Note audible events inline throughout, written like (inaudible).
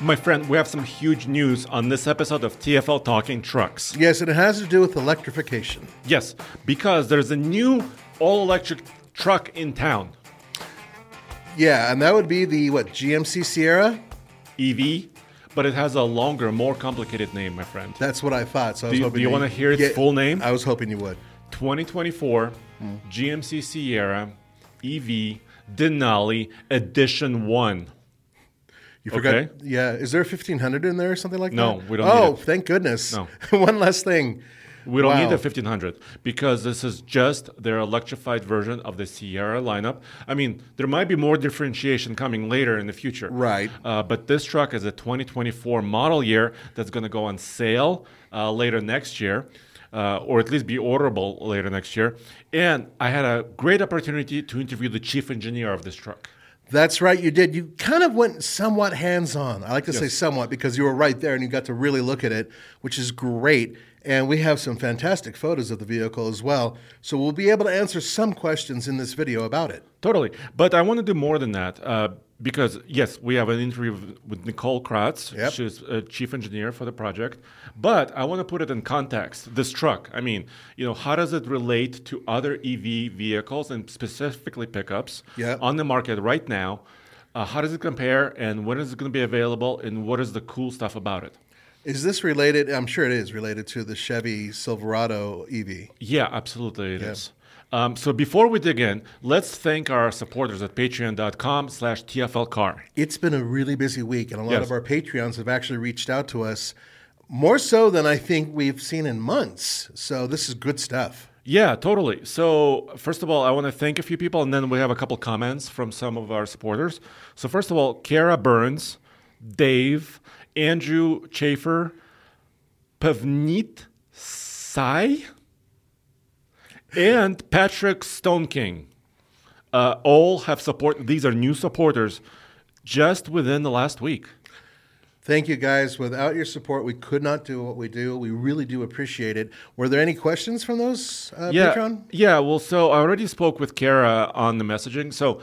My friend, we have some huge news on this episode of TFL Talking Trucks. Yes, and it has to do with electrification. Yes, because there's a new all electric truck in town. Yeah, and that would be the what GMC Sierra. EV, but it has a longer, more complicated name, my friend. That's what I thought. So I was Do you, hoping do you want to hear its get- full name? I was hoping you would. 2024 GMC Sierra EV Denali Edition 1. You forgot. Okay. Yeah, is there a fifteen hundred in there or something like No, that? No, we don't Oh, need it. thank goodness. No. (laughs) One less thing. We don't need the 1500 because this is just their electrified version of the Sierra lineup. I mean, there might be more differentiation coming later in the future. Right. Uh, but this truck is a 2024 model year that's going to go on sale uh, later next year. Uh, or at least be orderable later next year. And I had a great opportunity to interview the chief engineer of this truck. That's right, you did. You kind of went somewhat hands on. I like to say somewhat because you were right there and you got to really look at it, which is great. And we have some fantastic photos of the vehicle as well. So we'll be able to answer some questions in this video about it. Totally. But I want to do more than that uh, because, yes, we have an interview with, Nicole Kratz. Yep. She's a chief engineer for the project. But I want to put it in context. This truck, I mean, you know, how does it relate to other EV vehicles and specifically pickups Yep. on the market right now? Uh, how does it compare and when is it going to be available and what is the cool stuff about it? Is this related? I'm sure it is related to the Chevy Silverado EV. Yeah, absolutely it is. Um, so before we dig in, let's thank our supporters at patreon.com slash TFLcar. It's been a really busy week, and a lot Yes. of our Patreons have actually reached out to us more so than I think we've seen in months. So this is good stuff. Yeah, totally. So, first of all, I want to thank a few people, and then we have a couple comments from some of our supporters. So, first of all, Kara Burns, Dave, Andrew Chafer, Pavneet Sai, and Patrick Stone King. Uh, all have support. These are new supporters just within the last week. Thank you, guys. Without your support, we could not do what we do. We really do appreciate it. Were there any questions from those uh, yeah, Patreon? Yeah, well, so I already spoke with Kara on the messaging. So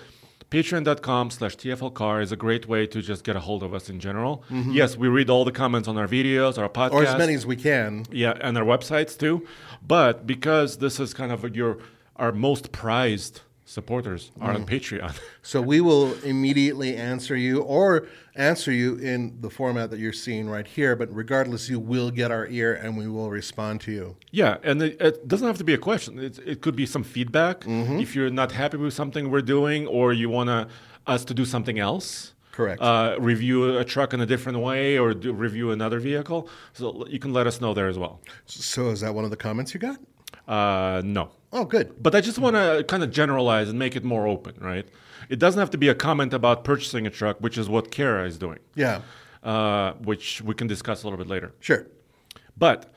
patreon.com slash TFLcar is a great way to just get a hold of us in general. Yes, we read all the comments on our videos, our podcasts. Mm-hmm. Or as many as we can. Yeah, and our websites too. But because this is kind of your our most prized supporters are Mm. on Patreon. (laughs) So we will immediately answer you or answer you in the format that you're seeing right here. But regardless, you will get our ear and we will respond to you. Yeah, and it, it doesn't have to be a question. It, it could be some feedback. Mm-hmm. If you're not happy with something we're doing, or you want us to do something else. Correct. Uh, review a truck in a different way, or do, review another vehicle. So you can let us know there as well. So is that one of the comments you got? Uh, no, Oh, good. but I just want to kind of generalize and make it more open, right? It doesn't have to be a comment about purchasing a truck, which is what Kara is doing, Yeah, uh, which we can discuss a little bit later. sure. But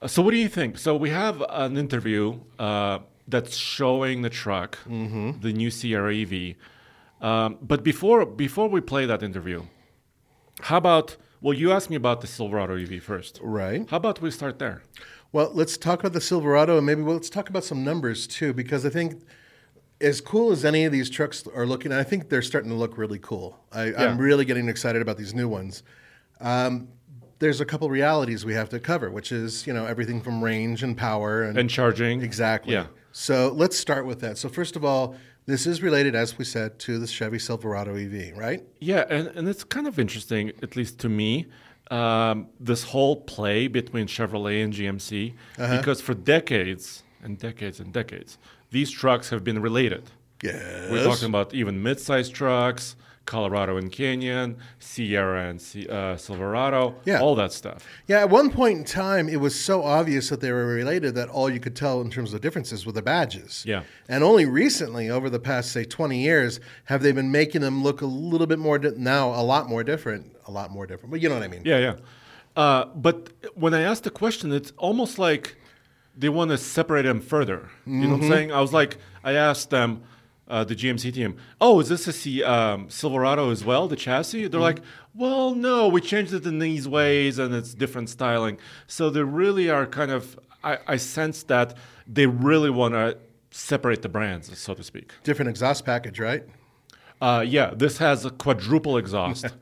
uh, so, what do you think? So we have an interview uh, that's showing the truck, the new Sierra EV. Um, but before before we play that interview, how about? Well, you asked me about the Silverado EV first, Right. How about we start there? Well, let's talk about the Silverado and maybe well, let's talk about some numbers too, because I think as cool as any of these trucks are looking, I think they're starting to look really cool. I, Yeah. I'm really getting excited about these new ones. Um, there's a couple realities we have to cover, which is you know everything from range and power and, And charging, exactly. Yeah, So let's start with that. So first of all, this is related, as we said, to the Chevy Silverado EV, right? Yeah, and, and it's kind of interesting, at least to me, um, this whole play between Chevrolet and GMC, because for decades and decades and decades, these trucks have been related. Yes. We're talking about even mid-sized trucks, Colorado and Canyon, Sierra and uh, Silverado, Yeah. all that stuff. Yeah, at one point in time, it was so obvious that they were related that all you could tell in terms of differences were the badges. Yeah. And only recently, over the past, say, 20 years, have they been making them look a little bit more, di- now a lot more different. A lot more different. But you know what I mean? Yeah, yeah. Uh, but when I asked the question, it's almost like they want to separate them further. You know what I'm saying? I was like, I asked them, uh, the GMC team, oh, is this a C- um, Silverado as well, the chassis? They're like, well, no, we changed it in these ways and it's different styling. So they really are kind of, I, I sense that they really want to separate the brands, so to speak. Different exhaust package, right? Uh, yeah, this has a quadruple exhaust. (laughs)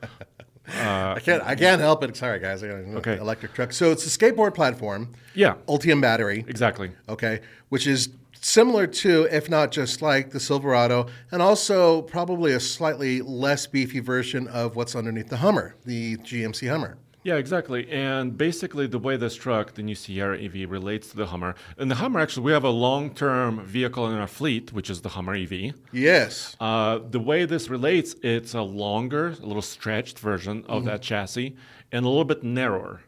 I can't. I can't help it. Sorry, guys. I got an Okay. Electric truck. So it's a skateboard platform. Yeah. Ultium battery. exactly. Okay, which is similar to, if not just like, the Silverado, and also probably a slightly less beefy version of what's underneath the Hummer, the GMC Hummer. Yeah, exactly. And basically, the way this truck, the new Sierra EV, relates to the Hummer, and the Hummer actually, we have a long term vehicle in our fleet, which is the Hummer EV. Yes. Uh, the way this relates, it's a longer, a little stretched version of Mm-hmm. that chassis and a little bit narrower.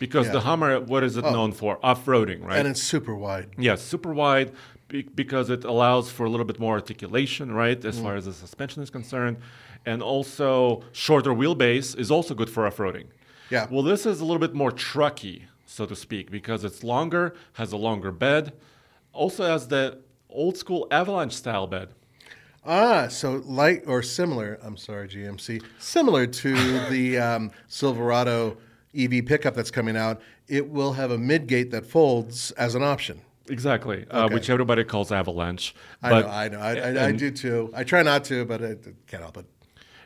Because Yeah. the Hummer, what is it known for? Off roading, right? And it's super wide. Yes, super wide be- because it allows for a little bit more articulation, right, Mm. as far as the suspension is concerned. And also, shorter wheelbase is also good for off roading. Yeah. Well, this is a little bit more trucky, so to speak, because it's longer, has a longer bed, also has the old school avalanche style bed. Ah, so light or similar, I'm sorry, GMC, similar to (laughs) the um, Silverado EV pickup that's coming out, it will have a midgate that folds as an option. Exactly, uh, which everybody calls avalanche. I But- know, I know. I, I, I do too. I try not to, but I can't help it.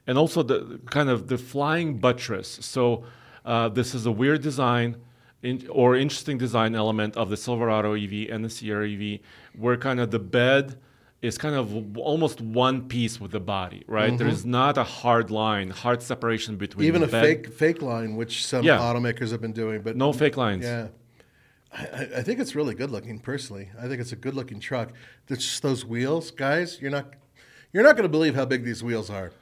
and also the kind of the flying buttress. So uh, this is a weird design in, or interesting design element of the Silverado EV and the Sierra EV, where kind of the bed is kind of almost one piece with the body, right? There's not a hard line, hard separation between Even a bed. fake fake line, which some Yeah. automakers have been doing, but no fake lines. Yeah. I, I- think it's really good looking, personally. I think it's a good looking truck. It's just those wheels, guys. You're not, you're not going to believe how big these wheels are.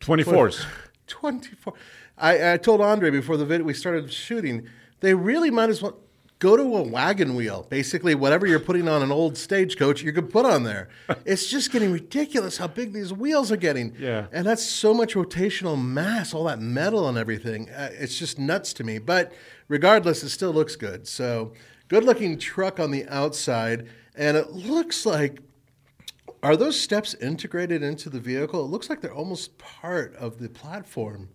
24s. (laughs) 24. I, I told Andre before the video we started shooting, they really might as well go to a wagon wheel. Basically, whatever you're putting on an old stagecoach, you could put on there. (laughs) it's just getting ridiculous how big these wheels are getting. Yeah. And that's so much rotational mass, all that metal and everything. Uh, it's just nuts to me. But regardless, it still looks good. So, good looking truck on the outside. And it looks like are those steps integrated into the vehicle? It looks like they're almost part of the platform.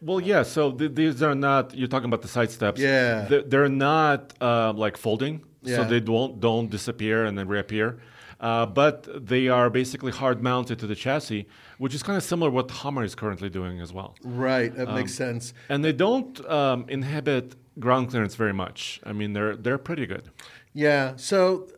Well, yeah. So th- these are not. You're talking about the side steps. Yeah. They're, they're not uh, like folding, Yeah. so they don't don't disappear and then reappear. Uh, but they are basically hard mounted to the chassis, which is kind of similar to what Hummer is currently doing as well. Right, that makes sense. And they don't um, inhibit ground clearance very much. I mean, they're they're pretty good. Yeah. So,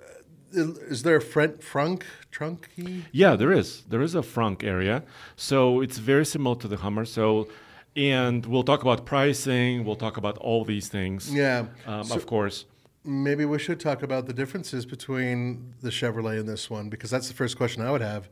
uh, is there a front frunk trunk? Yeah, there is. There is a frunk area. So it's very similar to the Hummer. So, and we'll talk about pricing. We'll talk about all these things. Yeah. Um, of course. Maybe we should talk about the differences between the Chevrolet and this one because that's the first question I would have.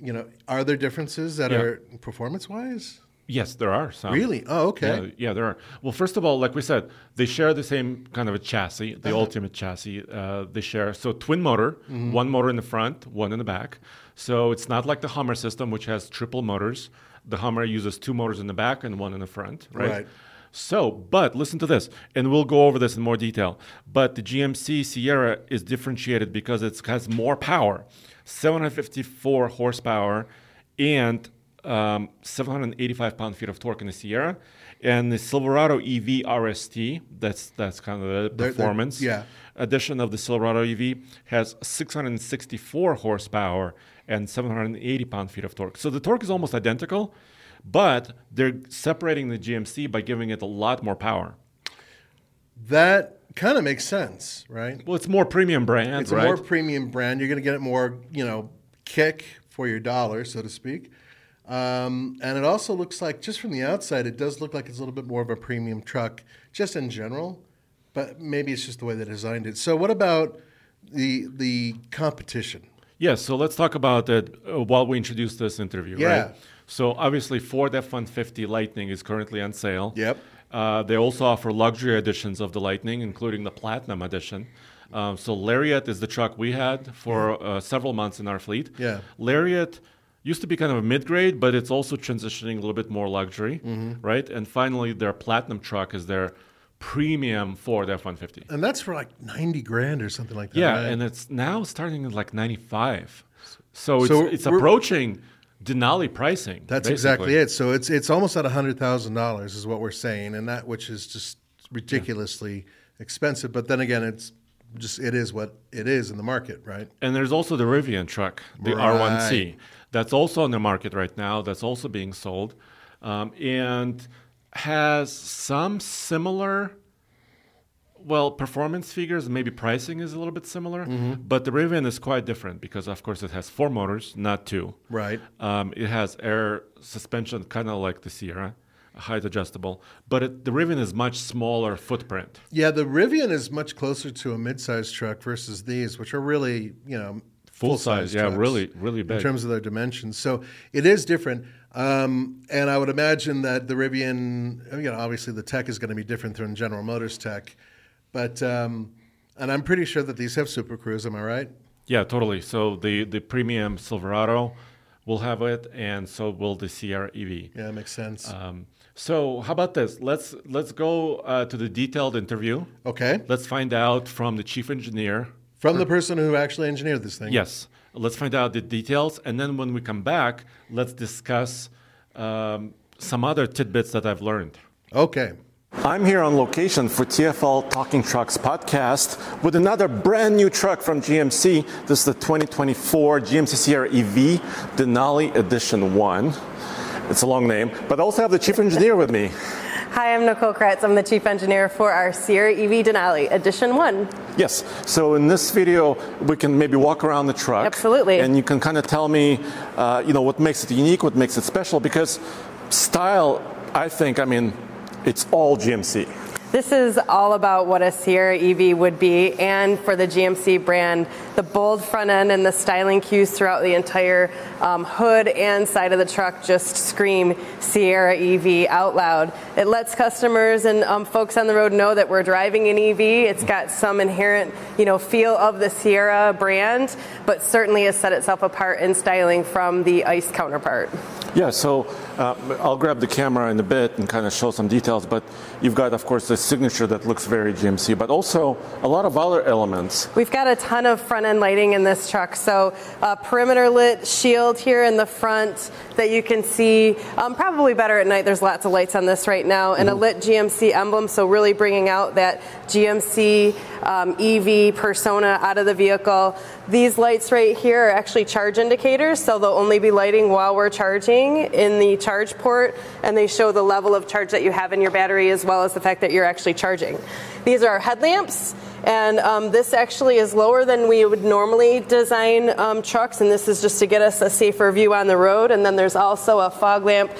You know, are there differences that Yeah. are performance wise? Yes, there are some. Really? Oh, okay. Yeah, yeah, there are. Well, first of all, like we said, they share the same kind of a chassis, the Uh-huh. Ultium chassis. Uh, they share so twin motor, Mm-hmm. one motor in the front, one in the back. So it's not like the Hummer system, which has triple motors. The Hummer uses two motors in the back and one in the front, right? Right. So, but listen to this, and we'll go over this in more detail. But the GMC Sierra is differentiated because it has more power, 754 horsepower, and um, 785 pound-feet of torque in the Sierra, and the Silverado EV RST. That's that's kind of the They're- they're- performance. yeah. Edition of the Silverado EV has 664 horsepower and 780 pound-feet of torque. So the torque is almost identical, but they're separating the GMC by giving it a lot more power. That kind of makes sense, right? Well, it's more premium brand, It's right? a more premium brand. You're going to get it more, you know, kick for your dollar, so to speak. Um, and it also looks like, just from the outside, it does look like it's a little bit more of a premium truck, just in general. But maybe it's just the way they designed it. So, what about the the competition? Yes, so let's talk about that uh, while we introduce this interview, Yeah. right? So obviously Ford F-150 Lightning is currently on sale. Yep. Uh, they also offer luxury editions of the Lightning, including the Platinum edition. Um, so Lariat is the truck we had for uh, several months in our fleet. Yeah. Lariat used to be kind of a mid-grade, but it's also transitioning a little bit more luxury, Mm-hmm. right? And finally, their Platinum truck is their premium Ford F-150. And that's for like 90 grand or something like that. Yeah, right? and it's now starting at like 95. So it's, So it's we're- approaching Denali pricing. That's basically. exactly it. So it's it's almost at hundred thousand dollars is what we're saying, and that which is just ridiculously expensive. But then again, it's just it is what it is in the market, right? And there's also the Rivian truck, the Right. R1T. That's also on the market right now. That's also being sold. Um, and has some similar, well, performance figures. Maybe pricing is a little bit similar. Mm-hmm. But the Rivian is quite different because, of course, it has four motors, not two. Right. Um, it has air suspension, kind of like the Sierra, height adjustable. But it, the Rivian is much smaller footprint. Yeah, the Rivian is much closer to a mid-sized truck versus these, which are really you know Full full-size yeah, really, really in terms of their dimensions. So it is different. Um, and I would imagine that the Rivian, you know, obviously the tech is going to be different than General Motors tech, but um, and I'm pretty sure that these have Super Cruise. Am I right? Yeah, totally. So the the premium Silverado will have it, and so will the Sierra EV. Yeah, that makes sense. Um, so how about this? Let's let's go uh, to the detailed interview. okay, Let's find out from the chief engineer. from the person who actually engineered this thing. Yes, let's find out the details, and then when we come back, let's discuss um, some other tidbits that I've learned. Okay. I'm here on location for TFL Talking Trucks podcast with another brand new truck from GMC. This is the 2024 GMC Sierra EV Denali Edition 1. It's a long name, but I also have the chief engineer with me. Hi, I'm Nicole Kretz. I'm the chief engineer for our Sierra EV Denali Edition 1. Yes, so in this video, we can maybe walk around the truck. Absolutely. And you can kind of tell me, uh, you know, what makes it unique, what makes it special, because style, I think, I mean, it's all GMC. This is all about what a Sierra EV would be, and for the GMC brand, the bold front end and the styling cues throughout the entire um, hood and side of the truck just scream Sierra EV out loud. It lets customers and um, folks on the road know that we're driving an EV. It's got some inherent, you know, feel of the Sierra brand, but certainly has set itself apart in styling from the ICE counterpart. Yeah, so uh, I'll grab the camera in a bit and kind of show some details, but you've got, of course, the signature that looks very GMC, but also a lot of other elements. We've got a ton of front end lighting in this truck. So, uh, perimeter lit shield here in the front that you can see. Um, probably better at night. There's lots of lights on this right now, and a lit GMC emblem. So, really bringing out that GMC um, EV persona out of the vehicle. These lights right here are actually charge indicators, so they'll only be lighting while we're charging in the charge port, and they show the level of charge that you have in your battery as well as the fact that you're actually charging. These are our headlamps. And um, this actually is lower than we would normally design um, trucks, and this is just to get us a safer view on the road. And then there's also a fog lamp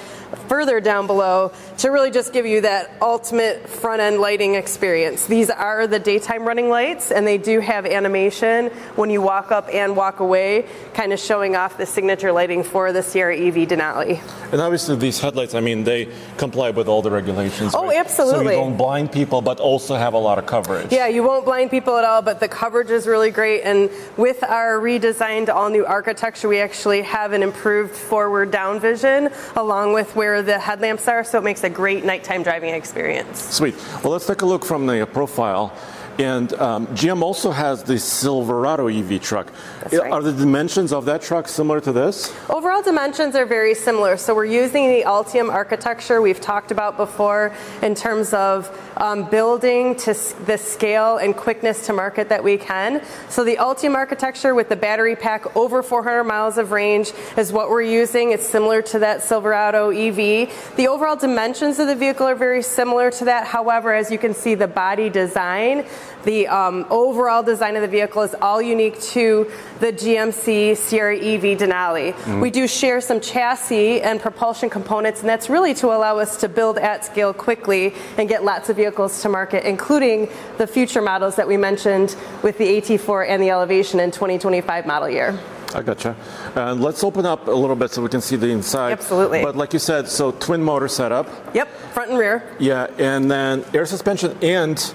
further down below to really just give you that ultimate front end lighting experience. These are the daytime running lights, and they do have animation when you walk up and walk away, kind of showing off the signature lighting for the Sierra EV Denali. And obviously, these headlights, I mean, they comply with all the regulations. Oh, right? absolutely. So you don't blind people, but also have a lot of coverage. Yeah, you won't blind people at all, but the coverage is really great. And with our redesigned all new architecture, we actually have an improved forward down vision along with where the headlamps are, so it makes a great nighttime driving experience. Sweet. Well, let's take a look from the profile. And um, GM also has the Silverado EV truck. Right. Are the dimensions of that truck similar to this? Overall dimensions are very similar. So we're using the Ultium architecture we've talked about before in terms of um, building to the scale and quickness to market that we can. So the Ultium architecture with the battery pack over 400 miles of range is what we're using. It's similar to that Silverado EV. The overall dimensions of the vehicle are very similar to that. However, as you can see, the body design, the um, overall design of the vehicle is all unique to the GMC Sierra EV Denali. We do share some chassis and propulsion components, and that's really to allow us to build at scale quickly and get lots of vehicles to market, including the future models that we mentioned with the AT4 and the Elevation in 2025 model year. I gotcha. And let's open up a little bit so we can see the inside. Absolutely. But like you said, so twin motor setup. Yep, front and rear. Yeah, and then air suspension and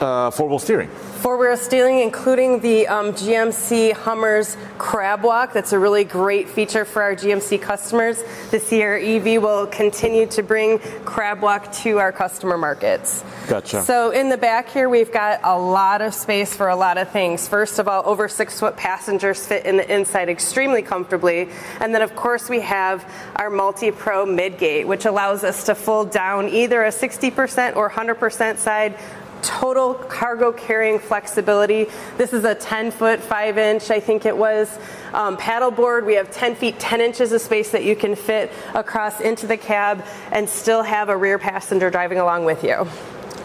uh, four wheel steering. Four wheel steering, including the um, GMC Hummer's Crab Walk. That's a really great feature for our GMC customers. The Sierra EV will continue to bring Crab Walk to our customer markets. Gotcha. So in the back here, we've got a lot of space for a lot of things. First of all, over six foot passengers fit in the inside extremely comfortably. And then, of course, we have our multi pro midgate, which allows us to fold down either a 60% or 100% side total cargo carrying flexibility. This is a 10 foot, 5 inch, I think it was, um, paddleboard. We have 10 feet, 10 inches of space that you can fit across into the cab and still have a rear passenger driving along with you.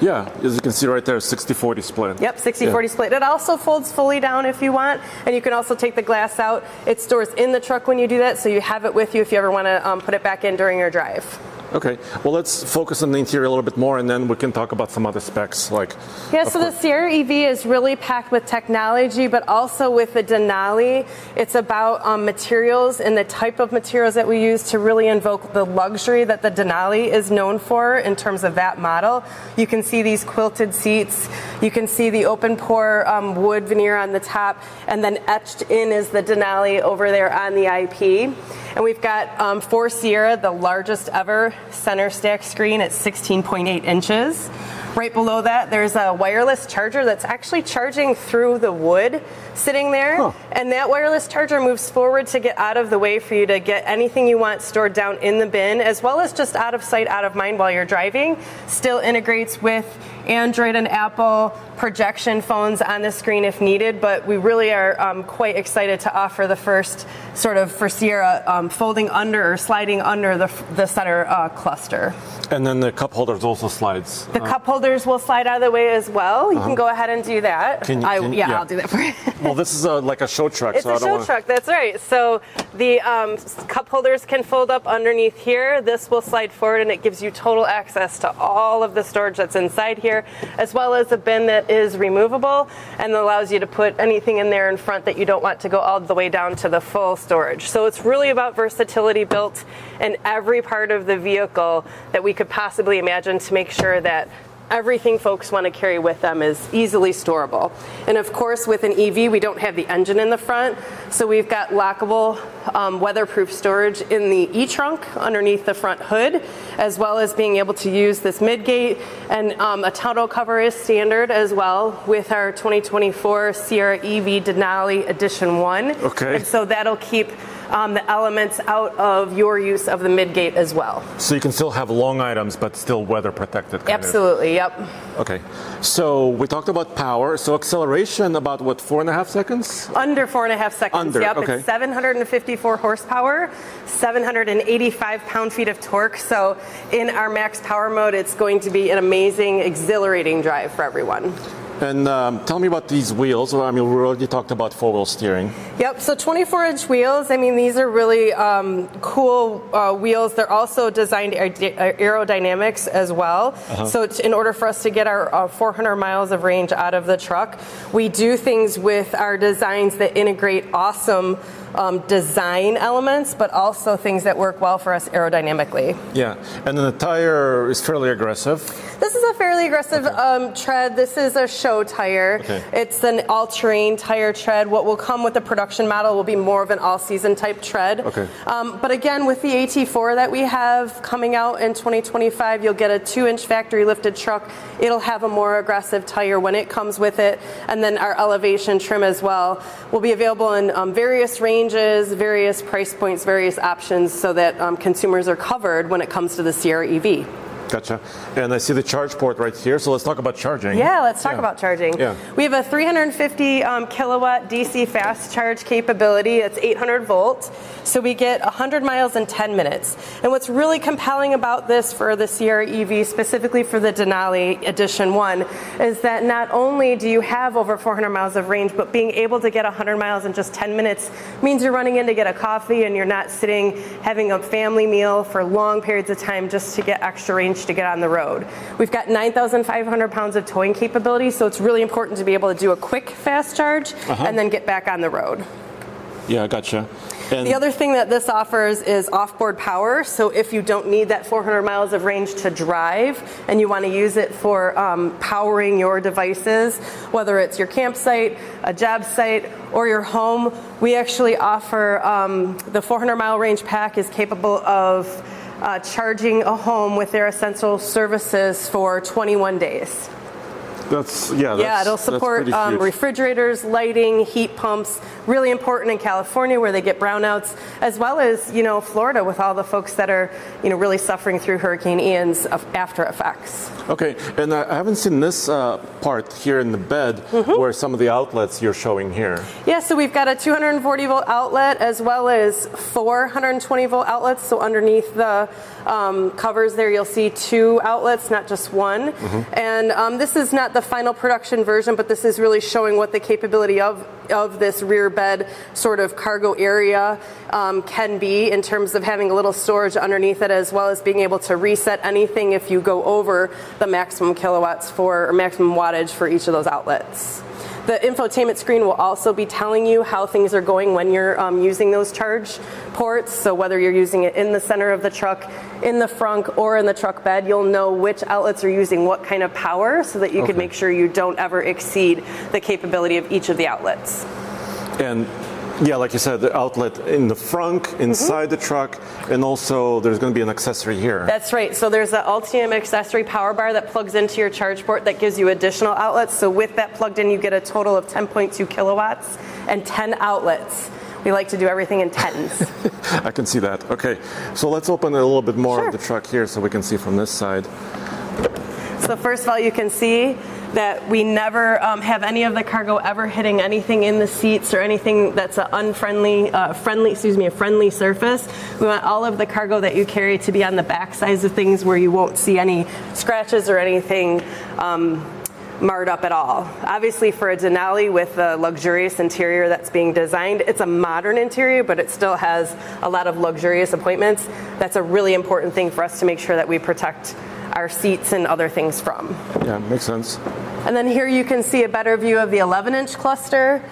Yeah, as you can see right there, 60 40 split. Yep, 60 40 split. It also folds fully down if you want, and you can also take the glass out. It stores in the truck when you do that, so you have it with you if you ever want to um, put it back in during your drive. Okay, well, let's focus on the interior a little bit more and then we can talk about some other specs like. Yeah, so the Sierra EV is really packed with technology, but also with the Denali. It's about um, materials and the type of materials that we use to really invoke the luxury that the Denali is known for in terms of that model. You can see these quilted seats. You can see the open pore um, wood veneer on the top, and then etched in is the Denali over there on the IP. And we've got um, for Sierra the largest ever center stack screen at 16.8 inches. Right below that, there's a wireless charger that's actually charging through the wood sitting there. Huh. And that wireless charger moves forward to get out of the way for you to get anything you want stored down in the bin, as well as just out of sight, out of mind while you're driving. Still integrates with Android and Apple projection phones on the screen if needed, but we really are um, quite excited to offer the first sort of for Sierra um, folding under or sliding under the, the center uh, cluster. And then the cup holders also slides. The cup holders will slide out of the way as well. You can go ahead and do that. Uh-huh. Can I, yeah, yeah. I'll do that for you. (laughs) Well, this is a, like a show truck, It's so a show wanna- truck, that's right. So the um, cup holders can fold up underneath here. This will slide forward and it gives you total access to all of the storage that's inside here, as well as a bin that is removable and allows you to put anything in there in front that you don't want to go all the way down to the full storage. So it's really about versatility built in every part of the vehicle that we could possibly imagine to make sure that everything folks want to carry with them is easily storable. And of course, with an EV, we don't have the engine in the front, so we've got lockable, um, weatherproof storage in the e trunk underneath the front hood, as well as being able to use this midgate. And um, a tonneau cover is standard as well with our 2024 Sierra EV Denali Edition 1. Okay. And so that'll keep um, the elements out of your use of the midgate as well. So you can still have long items, but still weather protected. kind of. Absolutely, yep. Okay. So we talked about power. So acceleration about what four and a half seconds? Under four and a half seconds. Under, yep, okay. it's 754 horsepower, 785 pound feet of torque. So in our max power mode, it's going to be an amazing, exhilarating drive for everyone. And um, tell me about these wheels. Well, I mean, we already talked about four wheel steering. Yep, so 24 inch wheels. I mean, these are really um, cool uh, wheels. They're also designed aerodynamics as well. So, t- in order for us to get our uh, 400 miles of range out of the truck, we do things with our designs that integrate awesome um, design elements, but also things that work well for us aerodynamically. Yeah, and then the tire is fairly aggressive. This is a fairly aggressive okay. um, tread. This is a show tire. Okay. It's an all-terrain tire tread. What will come with the production model will be more of an all-season type tread. Okay. Um, but again, with the AT4 that we have coming out in 2025, you'll get a two-inch factory lifted truck. It'll have a more aggressive tire when it comes with it, and then our elevation trim as well will be available in um, various ranges, various price points, various options, so that um, consumers are covered when it comes to the Sierra EV. Gotcha. And I see the charge port right here. So let's talk about charging. Yeah, let's talk yeah. about charging. Yeah. We have a 350 um, kilowatt DC fast charge capability. It's 800 volts. So we get 100 miles in 10 minutes. And what's really compelling about this for the Sierra EV, specifically for the Denali Edition 1, is that not only do you have over 400 miles of range, but being able to get 100 miles in just 10 minutes means you're running in to get a coffee and you're not sitting having a family meal for long periods of time just to get extra range to get on the road. We've got 9,500 pounds of towing capability, so it's really important to be able to do a quick fast charge uh-huh. and then get back on the road. Yeah, gotcha. And the other thing that this offers is off-board power. So if you don't need that 400 miles of range to drive and you want to use it for um, powering your devices, whether it's your campsite, a job site, or your home, we actually offer um, the 400 mile range pack is capable of uh, charging a home with their essential services for 21 days. That's yeah. That's, yeah, it'll support um, refrigerators, lighting, heat pumps. Really important in California where they get brownouts, as well as you know Florida with all the folks that are you know really suffering through Hurricane Ian's after effects. Okay, and I haven't seen this uh, part here in the bed mm-hmm. where some of the outlets you're showing here. Yeah, so we've got a 240 volt outlet as well as 420 volt outlets. So underneath the um, covers there, you'll see two outlets, not just one. Mm-hmm. And um, this is not the final production version, but this is really showing what the capability of of this rear bed sort of cargo area um, can be in terms of having a little storage underneath it, as well as being able to reset anything if you go over the maximum kilowatts for or maximum wattage for each of those outlets. The infotainment screen will also be telling you how things are going when you're um, using those charge ports. So whether you're using it in the center of the truck, in the front, or in the truck bed, you'll know which outlets are using what kind of power so that you okay. can make sure you don't ever exceed the capability of each of the outlets. And yeah, like you said, the outlet in the front, inside mm-hmm. the truck, and also there's going to be an accessory here. That's right. So there's an Ultium accessory power bar that plugs into your charge port that gives you additional outlets. So with that plugged in, you get a total of 10.2 kilowatts and 10 outlets. We like to do everything in tens. (laughs) I can see that. Okay, so let's open a little bit more sure. of the truck here so we can see from this side. So first of all, you can see that we never um, have any of the cargo ever hitting anything in the seats or anything that's an unfriendly, uh, friendly, excuse me, a friendly surface. We want all of the cargo that you carry to be on the back sides of things where you won't see any scratches or anything. Um, marred up at all. Obviously, for a Denali with a luxurious interior that's being designed, it's a modern interior, but it still has a lot of luxurious appointments. That's a really important thing for us to make sure that we protect our seats and other things from. Yeah, makes sense. And then here you can see a better view of the 11 inch cluster.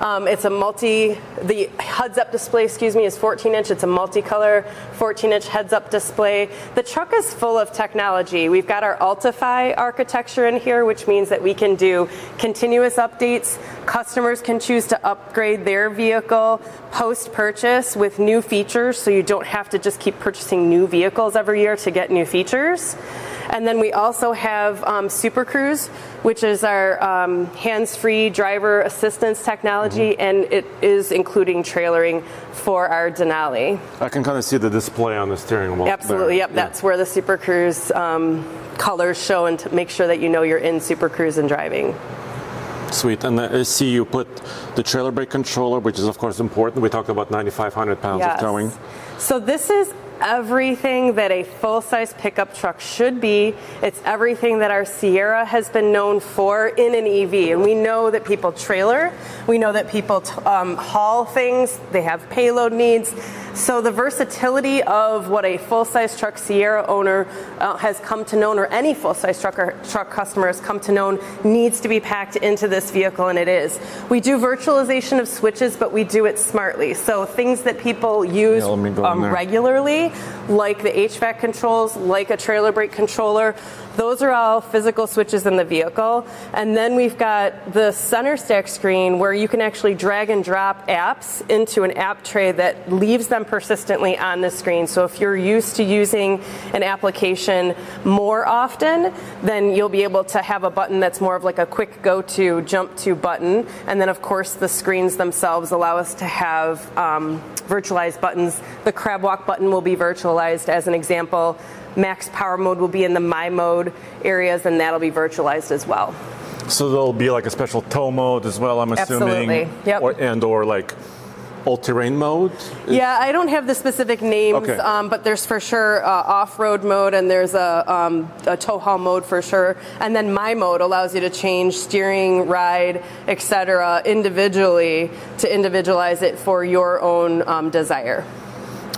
Um, it's a multi, the heads up display, excuse me, is 14 inch. It's a multicolor 14 inch heads up display. The truck is full of technology. We've got our Ultifi architecture in here, which means that we can do continuous updates. Customers can choose to upgrade their vehicle post purchase with new features, so you don't have to just keep purchasing new vehicles every year to get new features. And then we also have um, Super Cruise, which is our um, hands-free driver assistance technology, mm-hmm. and it is including trailering for our Denali. I can kind of see the display on the steering wheel. Absolutely, there. yep. Yeah. That's where the Super Cruise um, colors show, and to make sure that you know you're in Super Cruise and driving. Sweet. And I see you put the trailer brake controller, which is of course important. We talked about 9,500 pounds yes. of towing. So this is everything that a full size pickup truck should be. It's everything that our Sierra has been known for in an EV. And we know that people trailer, we know that people um, haul things, they have payload needs. So the versatility of what a full-size truck Sierra owner uh, has come to know, or any full-size truck or truck customer has come to know, needs to be packed into this vehicle, and it is. We do virtualization of switches, but we do it smartly. So things that people use Yeah, let me go in um, regularly, like the HVAC controls, like a trailer brake controller. Those are all physical switches in the vehicle. And then we've got the center stack screen where you can actually drag and drop apps into an app tray that leaves them persistently on the screen. So if you're used to using an application more often, then you'll be able to have a button that's more of like a quick go to, jump to button. And then, of course, the screens themselves allow us to have um, virtualized buttons. The crab walk button will be virtualized as an example. Max power mode will be in the my mode areas, and that'll be virtualized as well. So there'll be like a special tow mode as well, I'm assuming. Absolutely, yep. Or, and or like all-terrain mode. Yeah, I don't have the specific names, Okay. um, but there's for sure uh, off-road mode and there's a, um, a tow haul mode for sure. And then my mode allows you to change steering, ride, etc. individually to individualize it for your own um, desire.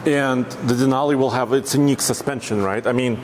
And the Denali will have its unique suspension, right? I mean,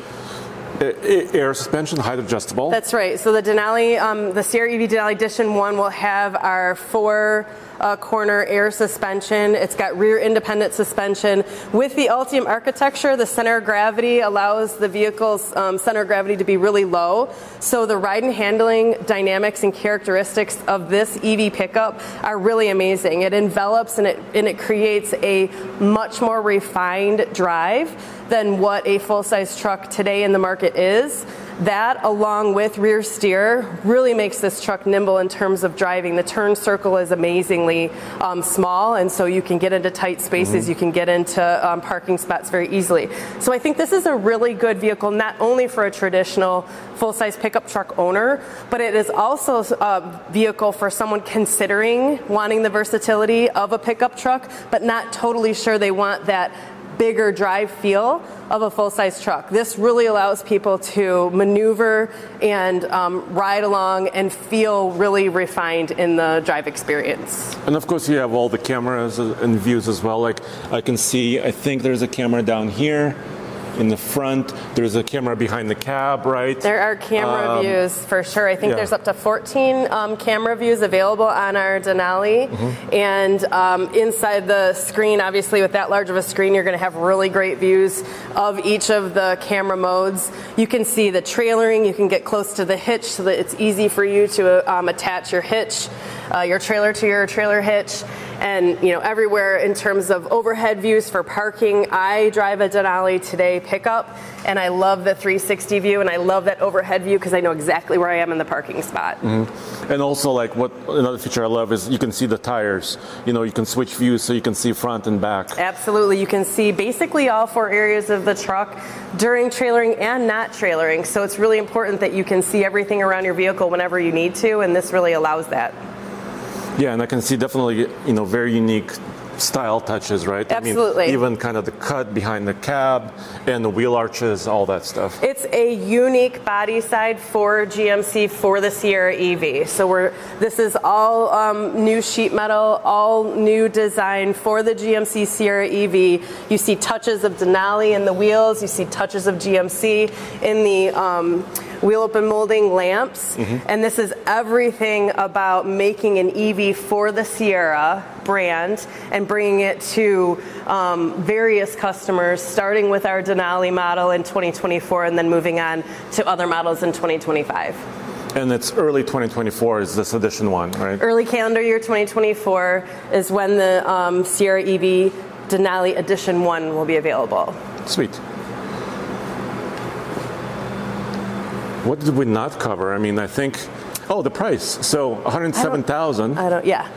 air suspension, height adjustable. That's right. So the Denali, um, the Sierra EV Denali Edition 1 will have our four uh, corner air suspension. It's got rear independent suspension. With the Ultium architecture, the center of gravity allows the vehicle's um, center of gravity to be really low. So the ride and handling dynamics and characteristics of this EV pickup are really amazing. It envelops and it, and it creates a much more refined drive than what a full size truck today in the market is. That, along with rear steer, really makes this truck nimble in terms of driving. The turn circle is amazingly um, small, and so you can get into tight spaces, you can get into um, parking spots very easily. So I think this is a really good vehicle, not only for a traditional full size pickup truck owner, but it is also a vehicle for someone considering wanting the versatility of a pickup truck, but not totally sure they want that bigger drive feel of a full size truck. This really allows people to maneuver and um, ride along and feel really refined in the drive experience. And of course, you have all the cameras and views as well. Like I can see, I think there's a camera down here in the front. There's a camera behind the cab, right? There are camera Um, views for sure. I think yeah. there's up to 14 um, camera views available on our Denali. And um, inside the screen, obviously, with that large of a screen, you're going to have really great views of each of the camera modes. You can see the trailering, you can get close to the hitch so that it's easy for you to um, attach your hitch, uh, your trailer to your trailer hitch. And you know everywhere in terms of overhead views for parking. I drive a Denali today pickup, and I love the 360 view, and I love that overhead view because I know exactly where I am in the parking spot. Mm-hmm. And also, like what another feature I love is you can see the tires. You know, you can switch views so you can see front and back. Absolutely, you can see basically all four areas of the truck during trailering and not trailering. So it's really important that you can see everything around your vehicle whenever you need to, and this really allows that. Yeah, and I can see definitely, you know, very unique style touches, right? I Absolutely. mean, even kind of the cut behind the cab and the wheel arches, all that stuff. It's a unique body side for GMC for the Sierra EV. So we're this is all um, new sheet metal, all new design for the GMC Sierra EV. You see touches of Denali in the wheels. You see touches of GMC in the um, wheel open molding lamps. And this is everything about making an EV for the Sierra brand and bringing it to um, various customers, starting with our Denali model in 2024 and then moving on to other models in 2025. And it's early 2024 is this edition one, right? Early calendar year 2024 is when the um, Sierra EV Denali Edition 1 will be available. Sweet. What did we not cover? I mean, I think, oh, the price. So 107,000. I don't, yeah.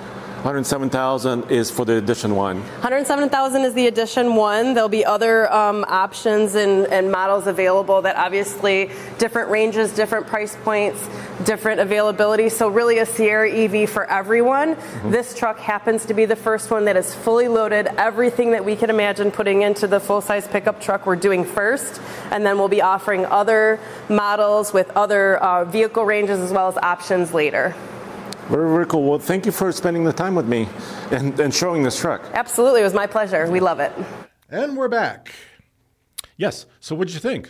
107,000 is for the edition one. 107,000 is the edition one. There'll be other um, options and, and models available that obviously different ranges, different price points, different availability. So really a Sierra EV for everyone. This truck happens to be the first one that is fully loaded. Everything that we can imagine putting into the full size pickup truck we're doing first. And then we'll be offering other models with other uh, vehicle ranges as well as options later. Very, very cool. Well, thank you for spending the time with me and, and showing this truck. Absolutely, it was my pleasure. We love it. And we're back. Yes. So what did you think?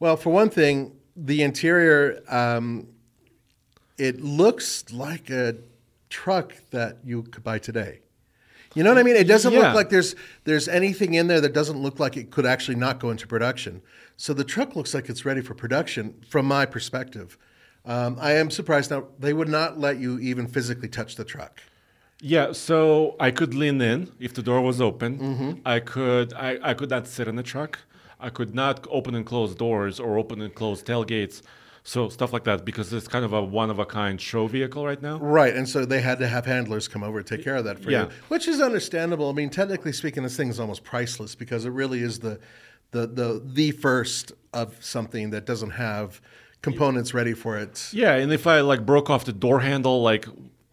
Well, for one thing, the interior, um, it looks like a truck that you could buy today. You know what I mean? It doesn't Yeah. look like there's there's anything in there that doesn't look like it could actually not go into production. So the truck looks like it's ready for production from my perspective. Um, I am surprised now they would not let you even physically touch the truck. Yeah, so I could lean in if the door was open. Mm-hmm. I could I, I could not sit in the truck. I could not open and close doors or open and close tailgates. So stuff like that because it's kind of a one of a kind show vehicle right now. Right, and so they had to have handlers come over to take care of that for Yeah. you, which is understandable. I mean, technically speaking, this thing is almost priceless because it really is the the the the first of something that doesn't have components ready for it. Yeah, and if I like broke off the door handle, like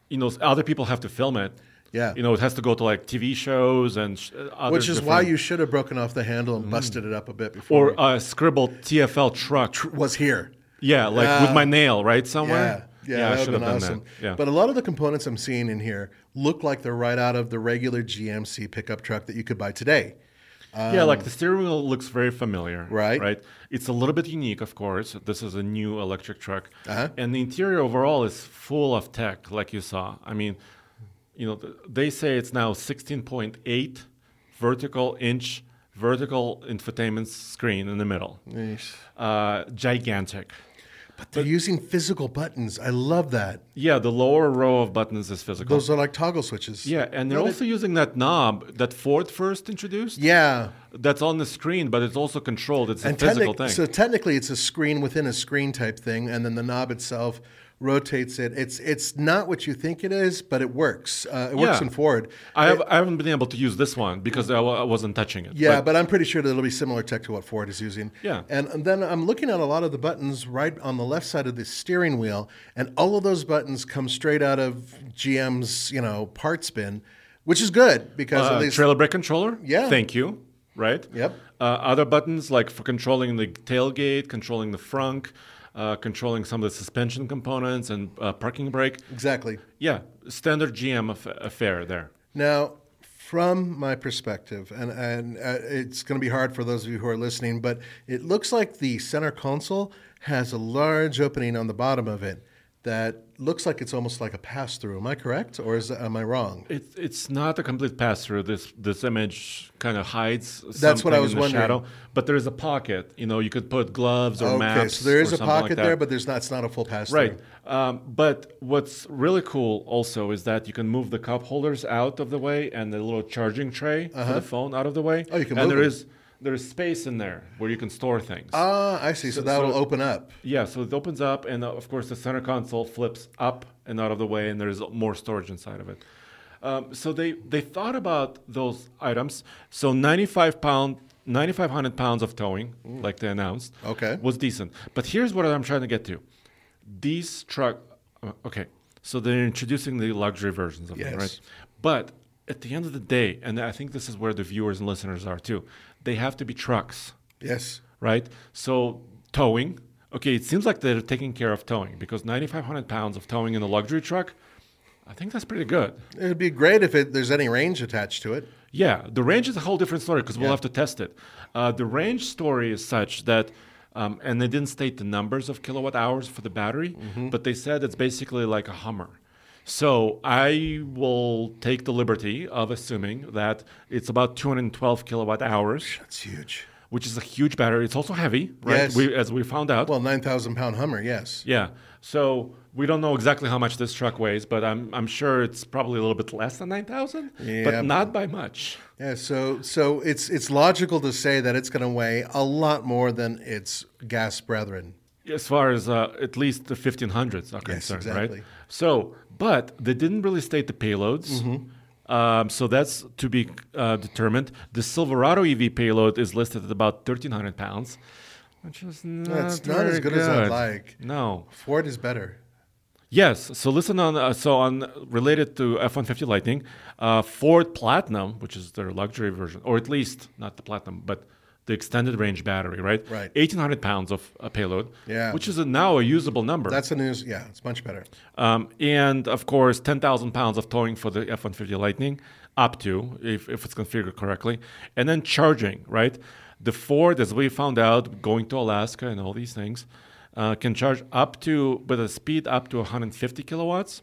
you know, other people have to film it. Yeah. you know, it has to go to like TV shows and sh- uh, other Which is why you should have broken off the handle and busted it up a bit before or uh, scribbled TFL truck. it was here. Yeah, like Yeah. with my nail right Yeah, somewhere. yeah, I that would should have done awesome. that. Yeah, But a lot of the components I'm seeing in here look like they're right out of the regular GMC pickup truck that you could buy today. yeah, like the steering wheel looks very familiar. Um, Right. Right. It's a little bit unique, of course. This is a new electric truck, Uh-huh. and the interior overall is full of tech, like you saw. I mean, you know, they say it's now 16.8 vertical inch vertical infotainment screen in the middle. Uh, gigantic. But they're using physical buttons. I love that. Yeah, the lower row of buttons is physical. Those are like toggle switches. yeah, and they're No, they- also using that knob that Ford first introduced. Yeah. That's on the screen, but it's also controlled. It's a physical thing. so technically, it's a screen within a screen type thing, and then the knob itself rotates it. It's it's not what you think it is, but it works. Uh, it works in Ford. I have I haven't been able to use this one because I, wasn't touching it. Yeah, but, I'm pretty sure that it'll be similar tech to what Ford is using. Yeah. And, and then I'm looking at a lot of the buttons right on the left side of the steering wheel, and all of those buttons come straight out of GM's, you know, parts bin, which is good because uh, at least trailer brake controller. Yeah. Thank you. Right. Yep. Uh, other buttons like for controlling the tailgate, controlling the frunk, uh, controlling some of the suspension components and uh, parking brake. exactly. Yeah, standard GM aff- affair there. Now, from my perspective, and, and uh, it's going to be hard for those of you who are listening, but it looks like the center console has a large opening on the bottom of it that looks like it's almost like a pass through. Am I correct, or is am I wrong? It, it's not a complete pass through. This this image kind of hides. That's what I was in wondering. Shadow, but there is a pocket. You know, you could put gloves or okay, maps. so there is a something like pocket there, but there's not. It's not a full pass through. Right. Um, but what's really cool also is that you can move the cup holders out of the way and the little charging tray for the phone out of the way. Oh, you can And move there is there is space in there where you can store things. Ah, I see. So, So- that'll so- open up. yeah, so it opens up, and uh, of course the center console flips up and out of the way, and there's more storage inside of it. Um, so they they thought about those items. So 95 pound, 9,500 pounds of towing, like they announced, Okay. was decent. But here's what I'm trying to get to: these truck, uh, okay. So they're introducing the luxury versions of them, Yes. right? But at the end of the day, and I think this is where the viewers and listeners are too, they have to be trucks Yes. right? So towing. Okay, it seems like they're taking care of towing because 9,500 pounds of towing in a luxury truck, I think that's pretty good. It'd be great if it, there's any range attached to it. Yeah, the range is a whole different story because we'll have to test it. Uh, the range story is such that, um, and they didn't state the numbers of kilowatt hours for the battery, but they said it's basically like a Hummer. So I will take the liberty of assuming that it's about 212 kilowatt hours, That's huge. which is a huge battery. It's also heavy, right? Yes. We, as we found out. Well, nine thousand pound Hummer. Yes. Yeah. So we don't know exactly how much this truck weighs, but I'm I'm sure it's probably a little bit less than nine thousand, Yeah. but not by much. Yeah, so so it's it's logical to say that it's going to weigh a lot more than its gas brethren. As far as uh, at least the 1500s are concerned, exactly. right? So, but they didn't really state the payloads. Mm-hmm. Um, so that's to be uh, determined. The Silverado EV payload is listed at about 1,300 pounds, which is not, That's not as very good as I'd like. No. Ford is better. Yes. So listen on. Uh, so on related to F-150 Lightning, uh, Ford Platinum, which is their luxury version, or at least not the Platinum, but the extended range battery, right? Right. 1,800 pounds of uh, payload, Yeah. which is a, now a usable number. That's a news. Yeah, it's much better. Um, and of course, 10,000 pounds of towing for the F 150 Lightning, up to, if, if it's configured correctly. And then charging, right? The Ford, as we found out, going to Alaska and all these things, uh, can charge up to, with a speed up to 150 kilowatts.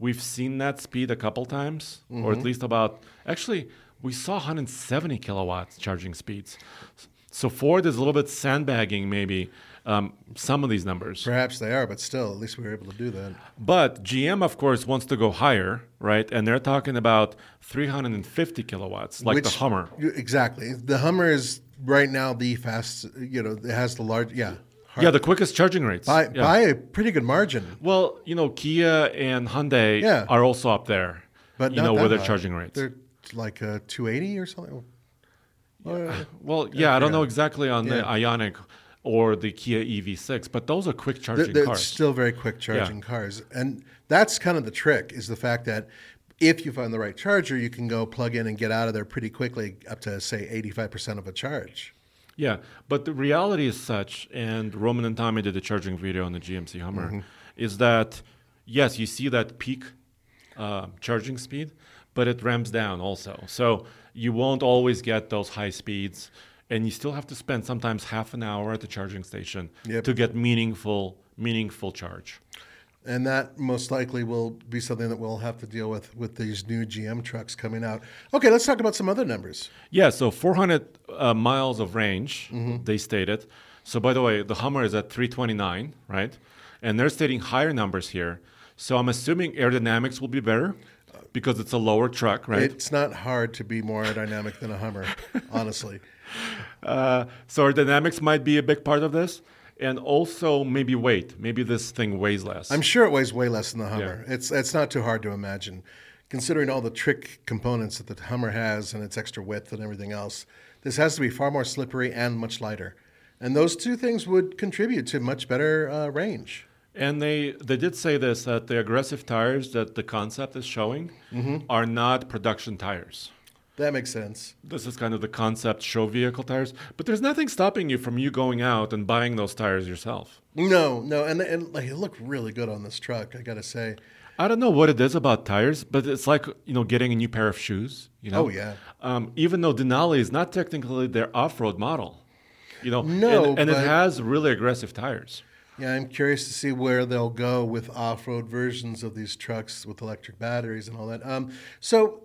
We've seen that speed a couple times, or at least about, actually, we saw 170 kilowatts charging speeds. So Ford is a little bit sandbagging, maybe, um, some of these numbers. Perhaps they are, but still, at least we were able to do that. But GM, of course, wants to go higher, right? And they're talking about 350 kilowatts, like the Hummer. Exactly. The Hummer is right now the fast. You know, it has the large. Yeah. hard- Yeah, the quickest charging rates. by yeah. by a pretty good margin. well, you know, Kia and Hyundai Yeah. are also up there, But you know, with their charging rates. They're like a 280 or something. Uh, well, yeah, I don't know exactly on the Ioniq or the Kia EV6, but those are quick they're, charging they're cars. still very quick charging cars, and that's kind of the trick. Is the fact that if you find the right charger, you can go plug in and get out of there pretty quickly, up to say 85% of a charge. Yeah, but the reality is such, and Roman and Tommy did a charging video on the GMC Hummer, Mm-hmm. is that yes, you see that peak uh, charging speed, but it ramps down also. So you won't always get those high speeds, and you still have to spend sometimes half an hour at the charging station Yep. to get meaningful meaningful charge. And that most likely will be something that we'll have to deal with with these new GM trucks coming out. Okay, let's talk about some other numbers. Yeah, so 400 uh, miles of range, Mm-hmm. they stated. So, by the way, the Hummer is at 329, right? And they're stating higher numbers here. So, I'm assuming aerodynamics will be better because it's a lower truck, right? It's not hard to be more aerodynamic than a Hummer, (laughs) honestly. Uh, so, aerodynamics might be a big part of this. And also maybe weight. Maybe this thing weighs less. I'm sure it weighs way less than the Hummer. It's it's not too hard to imagine, considering all the trick components that the Hummer has and its extra width and everything else. This has to be far more slippery and much lighter, and those two things would contribute to much better uh, range. And they, they did say this that the aggressive tires that the concept is showing Mm-hmm. are not production tires. That makes sense. This is kind of the concept show vehicle tires, but there's nothing stopping you from you going out and buying those tires yourself. No, no, and and like it looked really good on this truck. I gotta say. I don't know what it is about tires, but it's like you know getting a new pair of shoes. You know, Oh, yeah. Um, even though Denali is not technically their off-road model, you know, No, and, and it has really aggressive tires. Yeah, I'm curious to see where they'll go with off-road versions of these trucks with electric batteries and all that. Um, so,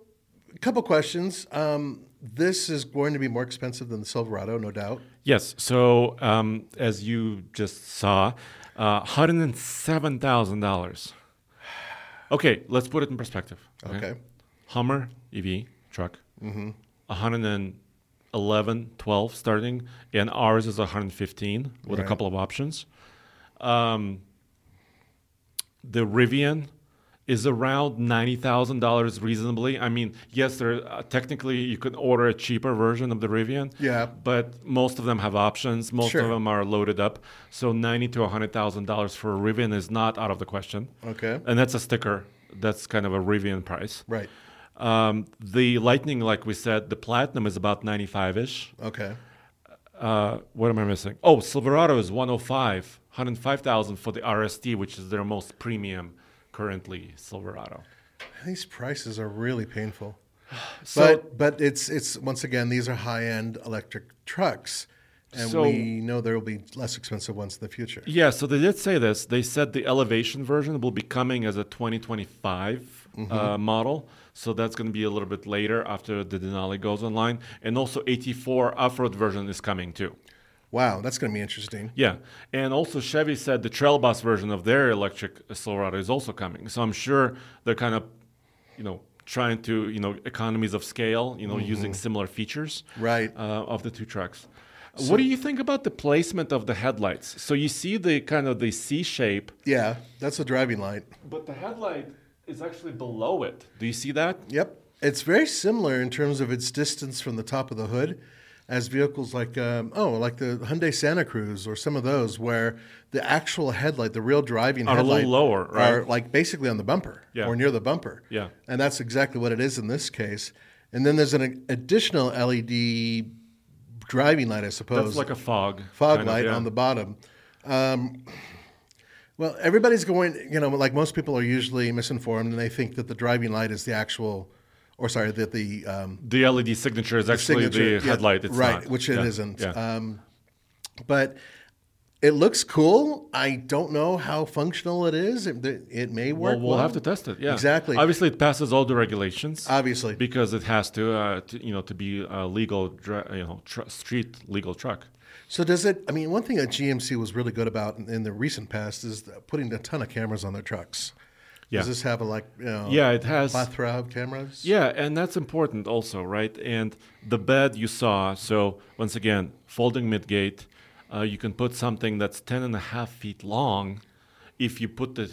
a couple questions. Um, this is going to be more expensive than the Silverado, no doubt. Yes. So um, as you just saw, uh, hundred and seven thousand dollars. Okay, let's put it in perspective. Okay. Hummer EV truck, mm-hmm. 111, 12 starting, and ours is 115 with a couple of options. Um, the Rivian is around ninety thousand dollars reasonably. I mean, yes, there uh, technically you could order a cheaper version of the Rivian. Yeah. but most of them have options. Most Sure. of them are loaded up. So ninety to hundred thousand dollars for a Rivian is not out of the question. Okay. and that's a sticker. That's kind of a Rivian price. Right. Um, the Lightning, like we said, the Platinum is about 95 ish. Okay. Uh, what am I missing? Oh, Silverado is 105, 105,000 for the RST, which is their most premium currently Silverado. These prices are really painful. (sighs) So, but but it's it's once again these are high-end electric trucks, and So- we know there will be less expensive ones in the future. yeah, so they did say this. They said the Elevation version will be coming as a 2025 uh, model. So that's going to be a little bit later after the Denali goes online. And also AT4 off-road version is coming too. Wow, that's going to be interesting. Yeah, and also Chevy said the Trail Boss version of their electric Silverado is also coming. So I'm sure they're kind of, you know, trying to, you know, economies of scale, you know, using similar features, Right. uh, of the two trucks. what do you think about the placement of the headlights? So you see the kind of the C shape, Yeah, that's a driving light. but the headlight is actually below it. Do you see that? Yep. It's very similar in terms of its distance from the top of the hood as vehicles like, um, oh, like the Hyundai Santa Cruz or some of those where the actual headlight, the real driving Are a little headlight, lower, right? are like basically on the bumper Yeah. or near the bumper. Yeah. And that's exactly what it is in this case. And then there's an additional LED driving light, I suppose. That's like a fog. fog kind of, light yeah. on the bottom. Um, well, everybody's going, you know, like most people are usually misinformed and they think that the driving light is the actual, or sorry, that the um, The LED signature is actually signature- the yeah, headlight. It's right, not. which it Yeah, not Yeah. Um, but it looks cool. I don't know how functional it is. It, it may work. well, we'll well. have to test it. Yeah, Exactly. Obviously, it passes all the regulations. Obviously. because it has to, uh, to you know, to be a legal, dra- you know, tr- street legal truck. So does it? I mean, one thing that GMC was really good about in, in the recent past is putting a ton of cameras on their trucks. Yeah. Does this have a like? You know, Yeah, it has. plethora of cameras. Yeah, and that's important also, right? And the bed you saw, so once again, folding midgate, uh, you can put something that's 10 and a half feet long if you put the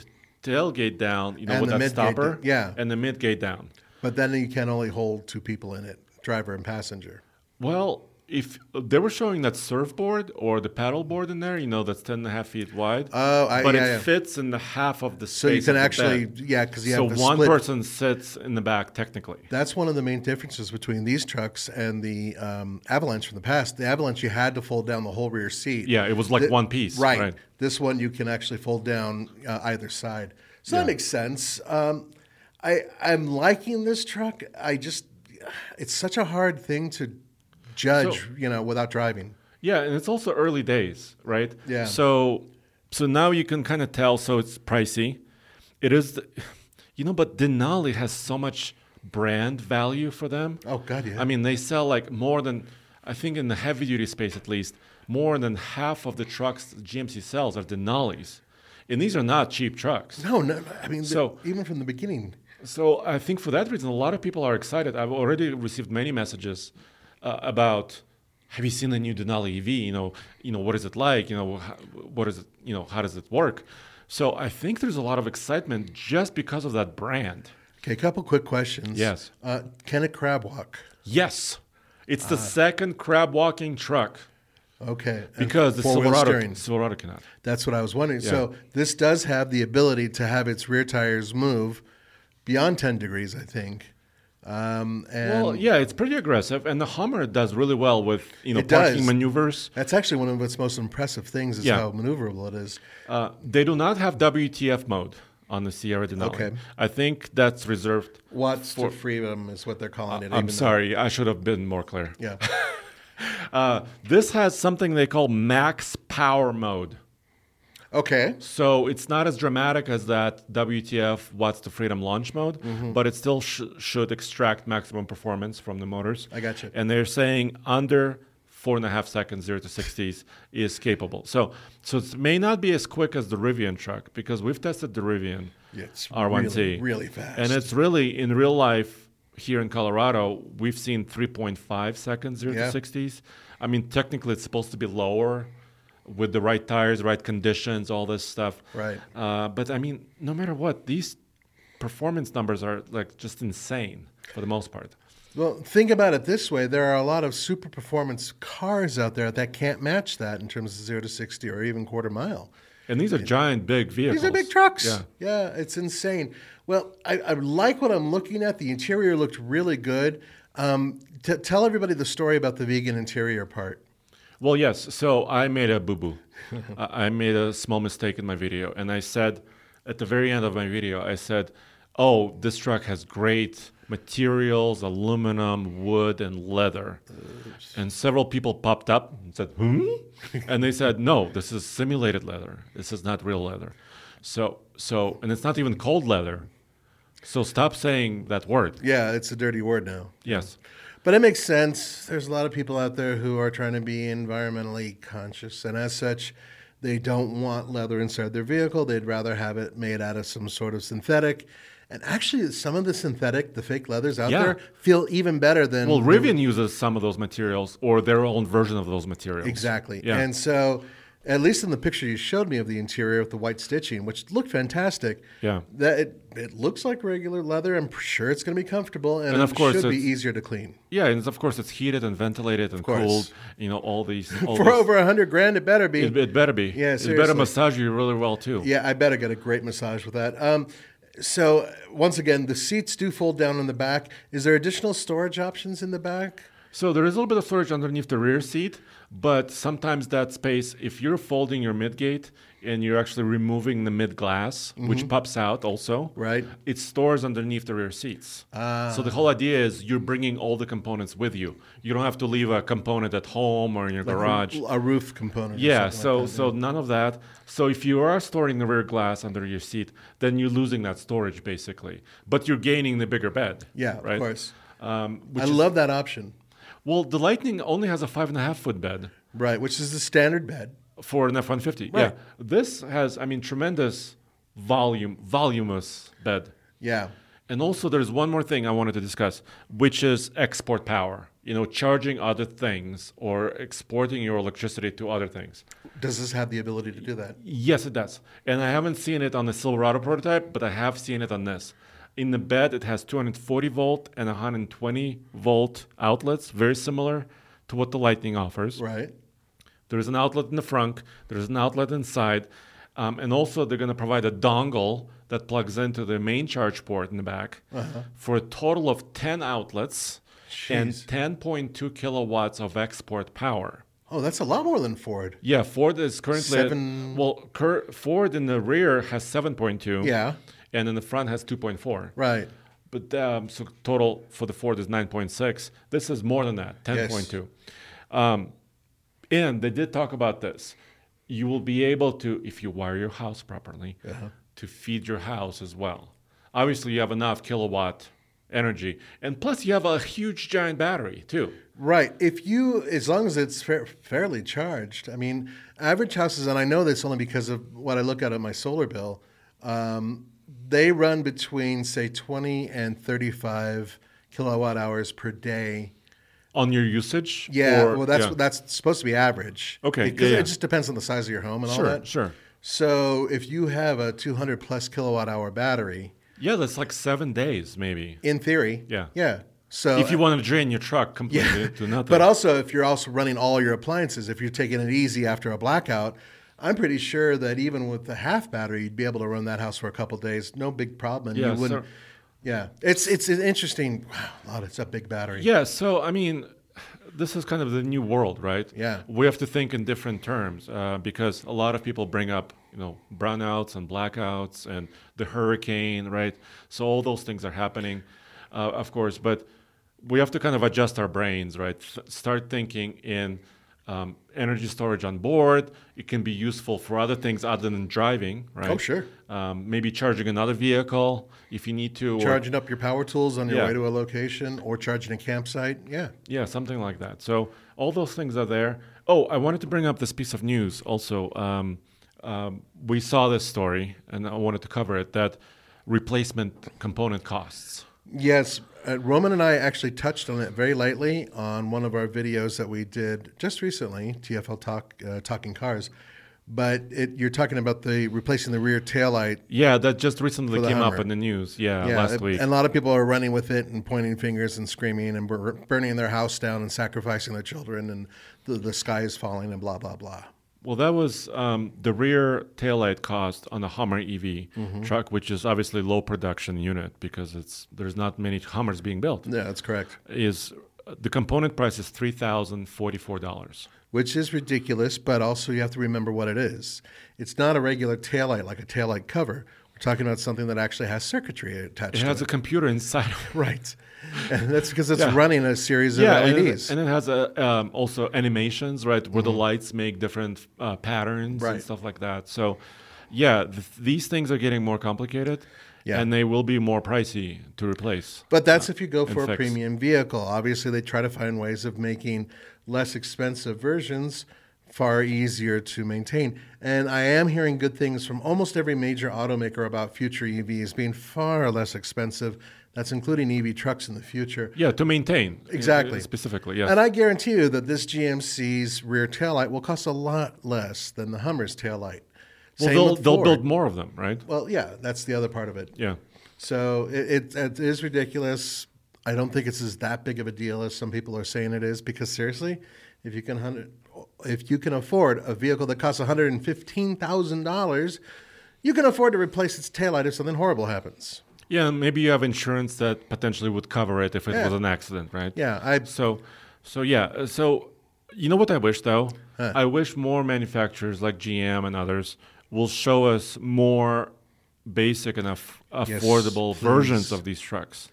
tailgate down, you know, And with the that stopper, d- yeah. and the midgate down. But then you can only hold two people in it, driver and passenger. Well, if they were showing that surfboard or the paddle board in there, you know, that's 10 and a half feet wide. Oh, I- but yeah, it yeah. fits in the half of the space. So you can actually, yeah, because you so have the one split. person sits in the back technically. That's one of the main differences between these trucks and the um, Avalanche from the past. The Avalanche, you had to fold down the whole rear seat. Yeah, it was like Th- one piece, Right. right. This one you can actually fold down uh, either side. So Yeah. that makes sense. Um, I I'm liking this truck. I just it's such a hard thing to judge, So- you know, without driving. Yeah, and it's also early days, right? Yeah. So, so now you can kind of tell. So it's pricey. It is, the, (sighs) you know, but Denali has so much brand value for them. Oh, God, yeah. I mean, they sell like more than I think in the heavy duty space at least more than half of the trucks GMC sells are Denali's, and these are not cheap trucks. No, no. I mean, the- So- even from the beginning. So I think for that reason, a lot of people are excited. I've already received many messages uh, about, have you seen the new Denali EV? You know, you know what is it like? You know, how, what is it? You know, how does it work? So I think there's a lot of excitement just because of that brand. Okay, a couple quick questions. Yes. Uh, can it crab walk? Yes, it's Uh, the second crab walking truck Okay. because the Silverado, steering. Silverado cannot. That's what I was wondering. So this does have the ability to have its rear tires move beyond 10 degrees, I think. Um, and Well, yeah, it's pretty aggressive, and the Hummer does really well with you know parking does. maneuvers. that's actually one of its most impressive things is Yeah. how maneuverable it is. Uh, they do not have WTF mode on the Sierra Denali. Okay. I think that's reserved. Watts For- to freedom is what they're calling it. I'm even though- sorry, I should have been more clear. Yeah. (laughs) Uh, this has something they call max power mode. Okay. So it's not as dramatic as that WTF Watts to Freedom launch mode, Mm-hmm. but it still sh- should extract maximum performance from the motors. I gotcha. And they're saying under four and a half seconds, zero to 60s, is capable. So, so it may not be as quick as the Rivian truck because we've tested the Rivian Yeah, it's R1T. really, really fast. And it's really, in real life, here in Colorado, we've seen 3.5 seconds, zero Yeah. to 60s. I mean, technically, it's supposed to be lower with the right tires, right conditions, all this stuff. Right. Uh, but I mean, no matter what, these performance numbers are like just insane for the most part. Well, think about it this way: there are a lot of super performance cars out there that can't match that in terms of zero to sixty or even quarter mile. And these are giant, big vehicles. These are big trucks. Yeah. Yeah, it's insane. Well, I, I like what I'm looking at. The interior looked really good. Um, t- tell everybody the story about the vegan interior part. Well, yes. So I made a boo boo. (laughs) I I made a small mistake in my video. And I said, at the very end of my video, I said, oh, this truck has great materials aluminum, wood, and leather. And several people popped up and said, hmm? (laughs) and they said, no, this is simulated leather. This is not real leather. So, so, and it's not even cold leather. So stop saying that word. Yeah, it's a dirty word now. Yes. But it makes sense. There's a lot of people out there who are trying to be environmentally conscious, and as such, they don't want leather inside their vehicle. They'd rather have it made out of some sort of synthetic. And actually, some of the synthetic, the fake leathers out Yeah. there, feel even better than Well, the- Rivian uses some of those materials or their own version of those materials. Exactly. Yeah. And so, at least in the picture you showed me of the interior with the white stitching, which looked fantastic. Yeah. That it, it looks like regular leather. I'm sure it's going to be comfortable, and, And of it course should be easier to clean. Yeah, and of course it's heated and ventilated and cooled. You know all these. (laughs) All For these- over a hundred grand, it better be. it, it better be. Yeah, it better massage you really well too. Yeah, I better get a great massage with that. Um, so once again, the seats do fold down in the back. Is there additional storage options in the back? So there is a little bit of storage underneath the rear seat, but sometimes that space, if you're folding your midgate and you're actually removing the mid glass, which pops out also, Mm-hmm. Right. It stores underneath the rear seats. So the whole idea is you're bringing all the components with you. You don't have to leave a component at home or in your garage. A roof component. Yeah, so like that, so none of that. So if you are storing the rear glass under your seat, then you're losing that storage basically, but you're gaining the bigger bed. Yeah, of course. Um, which I is- love that option. Well, the Lightning only has a five and a half foot bed Right, which is the standard bed. for an F one fifty. Right. Yeah, this has, I mean, tremendous volume, voluminous bed. Yeah. And also, there's one more thing I wanted to discuss, which is export power. You know, charging other things or exporting your electricity to other things. Does this have the ability to do that? Yes, it does. And I haven't seen it on the Silverado prototype, but I have seen it on this. In the bed, it has 240 volt and 120 volt outlets, very similar to what the Lightning offers. Right. There's an outlet in the front, there's an outlet inside, um, and also they're going to provide a dongle that plugs into the main charge port in the back Uh-huh. for a total of 10 outlets and 10.2 kilowatts of export power. Oh, that's a lot more than Ford. Yeah, Ford is currently at- Seven- well, cur- Ford in the rear has 7.2. Yeah. And in the front has 2.4. Right. But um, so total for the Ford is 9.6. This is more than that, 10.2. Um, and they did talk about this. You will be able to, if you wire your house properly, Uh-huh. to feed your house as well. Obviously, you have enough kilowatt energy, and plus you have a huge giant battery too. Right. If you, as long as it's fa- fairly charged, I mean, average houses, and I know this only because of what I look at on my solar bill, um, they run between, say, 20 and 35 kilowatt hours per day. On your usage, Yeah. or- well, that's yeah. that's supposed to be average. Okay, Because yeah, yeah. it just depends on the size of your home and all sure, that. sure. So if you have a 200 plus kilowatt hour battery, Yeah, that's like seven days maybe. in theory, Yeah. yeah. So if you want to drain your truck completely to nothing. But also, if you're also running all your appliances, if you're taking it easy after a blackout, I'm pretty sure that even with the half battery, you'd be able to run that house for a couple days, no big problem. Yeah, you wouldn't. so- yeah, it's it's an interesting. Wow, Lord, it's a big battery. Yeah, so I mean, this is kind of the new world, right? Yeah. We have to think in different terms uh, because a lot of people bring up, you know, brownouts and blackouts and the hurricane, right? So all those things are happening, uh, of course, but we have to kind of adjust our brains, right? Th- start thinking in um, energy storage on board. It can be useful for other things other than driving, right? Oh, sure. Um, maybe charging another vehicle if you need to. or- Charging up your power tools on your Yeah. way to a location or charging a campsite. Yeah. Yeah, something like that. So all those things are there. Oh, I wanted to bring up this piece of news also. Um, um, we saw this story, and I wanted to cover it. That replacement component costs. Yes, uh, Roman and I actually touched on it very lightly on one of our videos that we did just recently, TFL Talk uh, Talking Cars. But it, you're talking about the replacing the rear taillight. Yeah, that just recently came up in the news. Yeah, last it- week. and a lot of people are running with it and pointing fingers and screaming and bur- burning their house down and sacrificing their children and the, the sky is falling and blah blah blah. Well, that was um, the rear taillight cost on a Hummer EV Mm-hmm. truck, which is obviously low production unit because it's there's not many Hummers being built. Yeah, that's correct. Is the component price is three thousand forty four dollars. Which is ridiculous, but also you have to remember what it is. It's not a regular taillight like a taillight cover. Talking about something that actually has circuitry attached It has it. a computer inside. of it. Right. (laughs) And that's because it's Yeah. running a series of yeah, and it, LEDs. and it has a, um, also animations, right, where the lights make different uh, patterns Mm-hmm. Right. and stuff like that. So, yeah, th- these things are getting more complicated, Yeah. and they will be more pricey to replace. But that's if you go for a premium vehicle. Obviously, they try to find ways of making less expensive versions far easier to maintain. And I am hearing good things from almost every major automaker about future EVs being far less expensive. That's including EV trucks in the future. Yeah, to maintain uh, Exactly. specifically. yeah. And I guarantee you that this GMC's rear taillight will cost a lot less than the Hummer's taillight. well, Same they'll they'll build more of them, right? Well, yeah, that's the other part of it. Yeah. So it, it, it is ridiculous. I don't think it's as that big of a deal as some people are saying it is. Because seriously, if you can hundred, if you can afford a vehicle that costs one hundred and fifteen thousand dollars, you can afford to replace its taillight if something horrible happens. Yeah, maybe you have insurance that potentially would cover it if it Yeah. was an accident, right? Yeah, I So, So yeah, uh, so you know what I wish though? I wish more manufacturers like GM and others will show us more basic and aff- Yes, affordable versions of these trucks.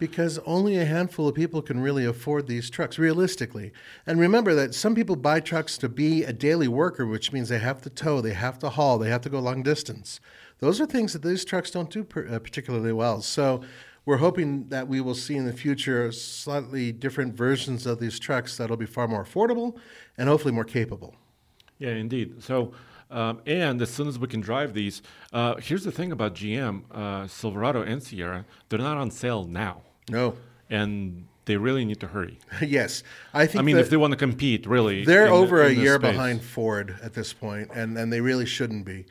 Because only a handful of people can really afford these trucks realistically. And remember that some people buy trucks to be a daily worker, which means they have to tow, they have to haul, they have to go long distance. Those are things that these trucks don't do per, uh, particularly well. So we're hoping that we will see in the future slightly different versions of these trucks that'll be far more affordable and hopefully more capable. Yeah, indeed. So, um, and as soon as we can drive these, uh, here's the thing about GM, uh, Silverado and Sierra, they're not on sale now, No. and they really need to hurry. (laughs) yes. I think I mean, if they want to compete, really, They're in- over a in this year space. behind Ford at this point, and, and they really shouldn't be.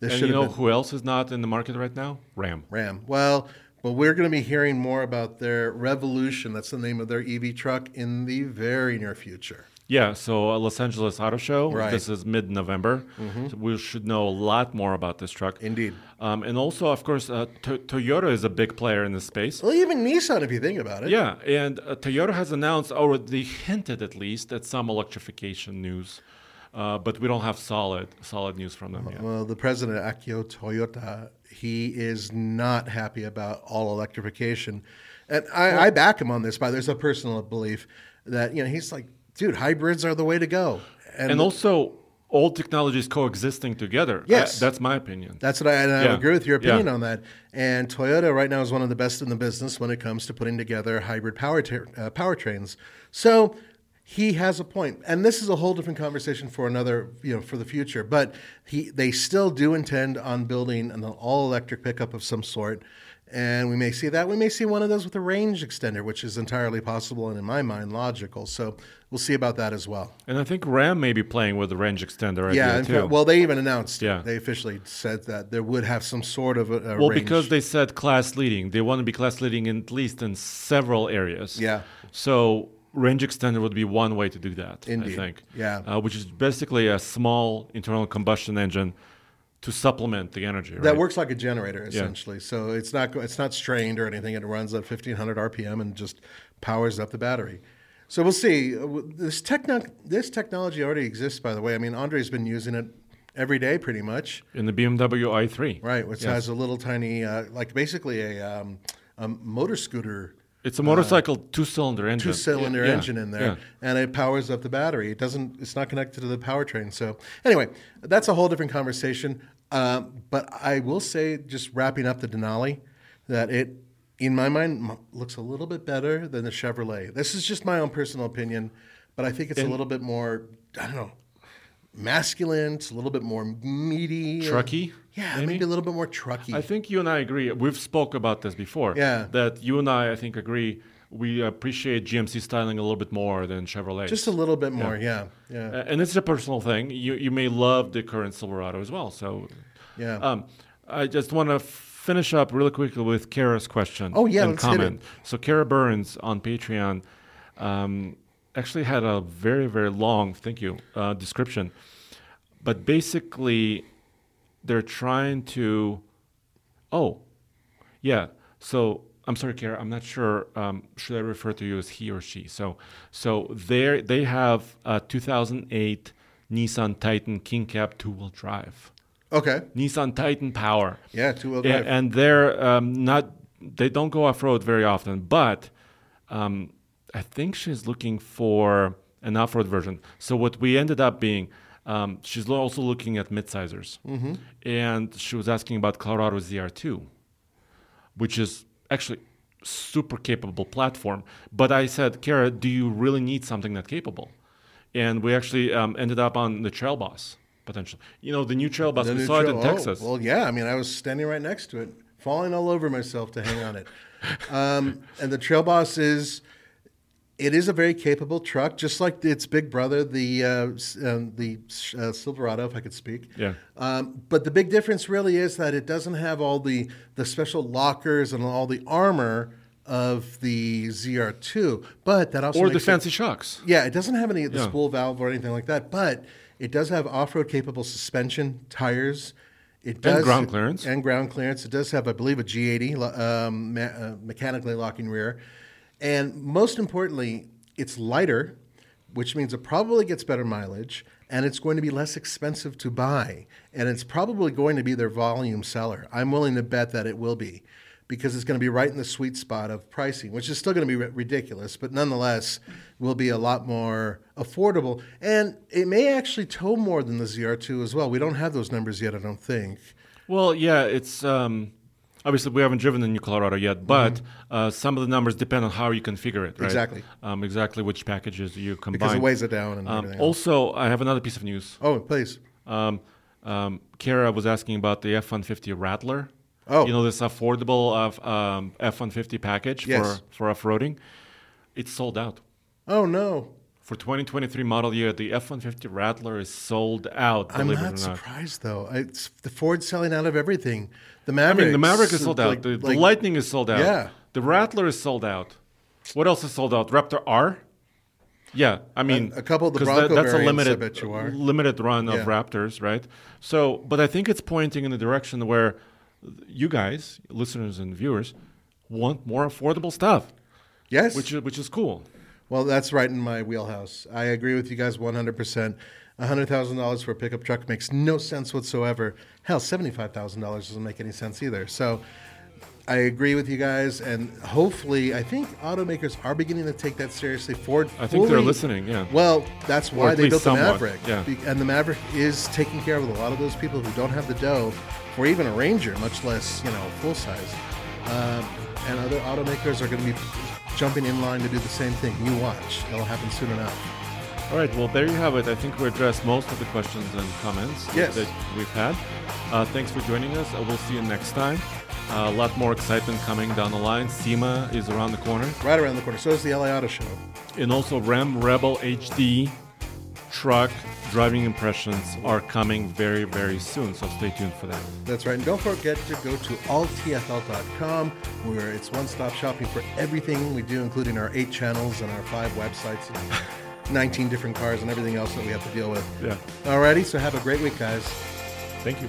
They And should you know been who else is not in the market right now? Ram. Ram. Well, well, we're going to be hearing more about their Revolution. That's the name of their EV truck in the very near future. Yeah, so Los Angeles Auto Show. Right. Mm-hmm. This is mid-November. So we should know a lot more about this truck. Indeed. Um, and also, of course, uh, to- Toyota is a big player in this space. Well, even Nissan, if you think about it. Yeah, and uh, Toyota has announced, or they hinted at least, at some electrification news, uh, but we don't have solid solid news from them yet. Well, the president Akio Toyoda, he is not happy about all electrification, and I, I back him on this. By there's a personal belief that you know he's like, dude, hybrids are the way to go. And also, all technologies coexisting together. Yes. I- that's my opinion. That's what I, and I Yeah. agree with your Yeah. opinion on that. And Toyota right now is one of the best in the business when it comes to putting together hybrid power uh, powertrains. So he has a point, and this is a whole different conversation for another, you know, for the future. But he, they still do intend on building an all electric pickup of some sort. And we may see that. We may see one of those with a range extender, which is entirely possible and, in my mind, logical. So we'll see about that as well. and I think Ram may be playing with the range extender Yeah, idea too. fact, well, they even announced. Yeah. they officially said that there would have some sort of a, a Well, range. because they said class leading, they want to be class leading in, at least in several areas. Yeah. So range extender would be one way to do that. Indeed. I think. Yeah. Uh, which is basically a small internal combustion engine to supplement the energy. That works like a generator essentially. Yeah. So it's not it's not strained or anything. It runs at 1500 RPM and just powers up the battery. So we'll see. Uh, This techno- this technology already exists, by the way. I mean, Andre's been using it every day, pretty much. in the BMW i3. Right, which Yes. has a little tiny, uh, like basically a, um, a motor scooter It's a motorcycle two-cylinder engine. two cylinder Yeah, yeah, engine in there yeah. and it powers up the battery it doesn't it's not connected to the powertrain so anyway that's a whole different conversation um, but i will say just wrapping up the denali that it in my mind m- looks a little bit better than the chevrolet this is just my own personal opinion but i think it's a little bit more i don't know masculine it's a little bit more meaty Trucky, yeah maybe? maybe, a little bit more trucky I think you and I agree. We've spoke about this before. Yeah. That you and I, I think, agree. We appreciate GMC styling a little bit more than Chevrolet. just a little bit more yeah yeah, Uh, and it's a personal thing. You you may love the current Silverado as well. So, Yeah. Um, I just want to finish up really quickly with Kara's question. Oh, yeah, and comment. So Kara Burns on Patreon um, actually had a very very long, thank you, uh, description. But basically, they're trying to. Oh, yeah. So I'm sorry, Kara. I'm not sure. Um, should I refer to you as he or she? So, so they they have a 2008 Nissan Titan King Cab two-wheel drive. okay Nissan Titan Power. yeah two-wheel Yeah, drive and they're um, not. They don't go off road very often, but um, I think she's looking for an off road version. So what we ended up being, um, she's also looking at mid-sizers, Mm-hmm. and she was asking about Colorado ZR2, which is actually super capable platform. But I said, Kara, do you really need something that capable? And we actually um, ended up on the Trail Boss potentially. You know, the new Trail Boss. The we saw it trail- in oh, Texas. well, yeah. I mean, I was standing right next to it, falling all over myself to hang on it. (laughs) Um, and the Trail Boss is, it is a very capable truck, just like its big brother, the uh, um, the uh, Silverado, if I could speak. Yeah. Um, but the big difference really is that it doesn't have all the the special lockers and all the armor of the ZR2, but that also or the makes it- fancy shocks. yeah, it doesn't have any of the Yeah. spool valve or anything like that, but it does have off-road capable suspension, tires. It does ground clearance. and ground clearance. It does have, I believe, a G80 um, me- uh, mechanically locking rear, and most importantly, it's lighter, which means it probably gets better mileage, and it's going to be less expensive to buy, and it's probably going to be their volume seller. I'm willing to bet that it will be because it's going to be right in the sweet spot of pricing, which is still going to be ridiculous, but nonetheless will be a lot more affordable. And it may actually tow more than the ZR2 as well. We don't have those numbers yet, I don't think. Well, yeah, it's um, obviously we haven't driven the New Colorado yet, but mm-hmm. uh, some of the numbers depend on how you configure it. Right? Exactly. Um, exactly which packages you combine. Because it weighs it down and um, Also, I have another piece of news. Oh, please. Um, um, Kara was asking about the F-150 Rattler. Oh. You know, this affordable of um, F 150 package yes. for, for off roading. It's sold out. Oh, no. For 2023 model year, the F 150 Rattler is sold out. I'm not surprised, though. It's the Ford's selling out of everything. The Maverick. I mean, the Maverick is sold out. Like, the, the Lightning is sold out. Yeah. The Rattler is sold out. What else is sold out? Raptor R? Yeah, I mean, a, a couple of the Bronco that, that's a limited, I bet you are. limited run of Yeah. Raptors, right? So, but I think it's pointing in the direction where you guys, listeners and viewers, want more affordable stuff, Yes. which is, which is cool. Well, that's right in my wheelhouse. I agree with you guys 100%. $100,000 for a pickup truck makes no sense whatsoever. Hell, $75,000 doesn't make any sense either. So I agree with you guys. And hopefully, I think automakers are beginning to take that seriously. Ford. I think they're listening. Yeah. Well, that's why they built the Maverick. yeah. And the Maverick is taking care of a lot of those people who don't have the dough for even a Ranger, much less, you know, full size. Um, and other automakers are going to be jumping in line to do the same thing. You watch. It'll happen soon enough. All right. Well, there you have it. I think we addressed most of the questions and comments Yes. that we've had. Uh, thanks for joining us. Uh, we'll see you next time. Uh, a lot more excitement coming down the line. SEMA is around the corner. Right around the corner. So is the LA Auto Show. And also Ram Rebel HD truck driving impressions are coming very, very soon. So stay tuned for that. That's right. And don't forget to go to alltfl.com where it's one stop shopping for everything we do, including our eight channels and our five websites and (laughs) 19 different cars and everything else that we have to deal with. Yeah. Alrighty. So have a great week, guys. Thank you.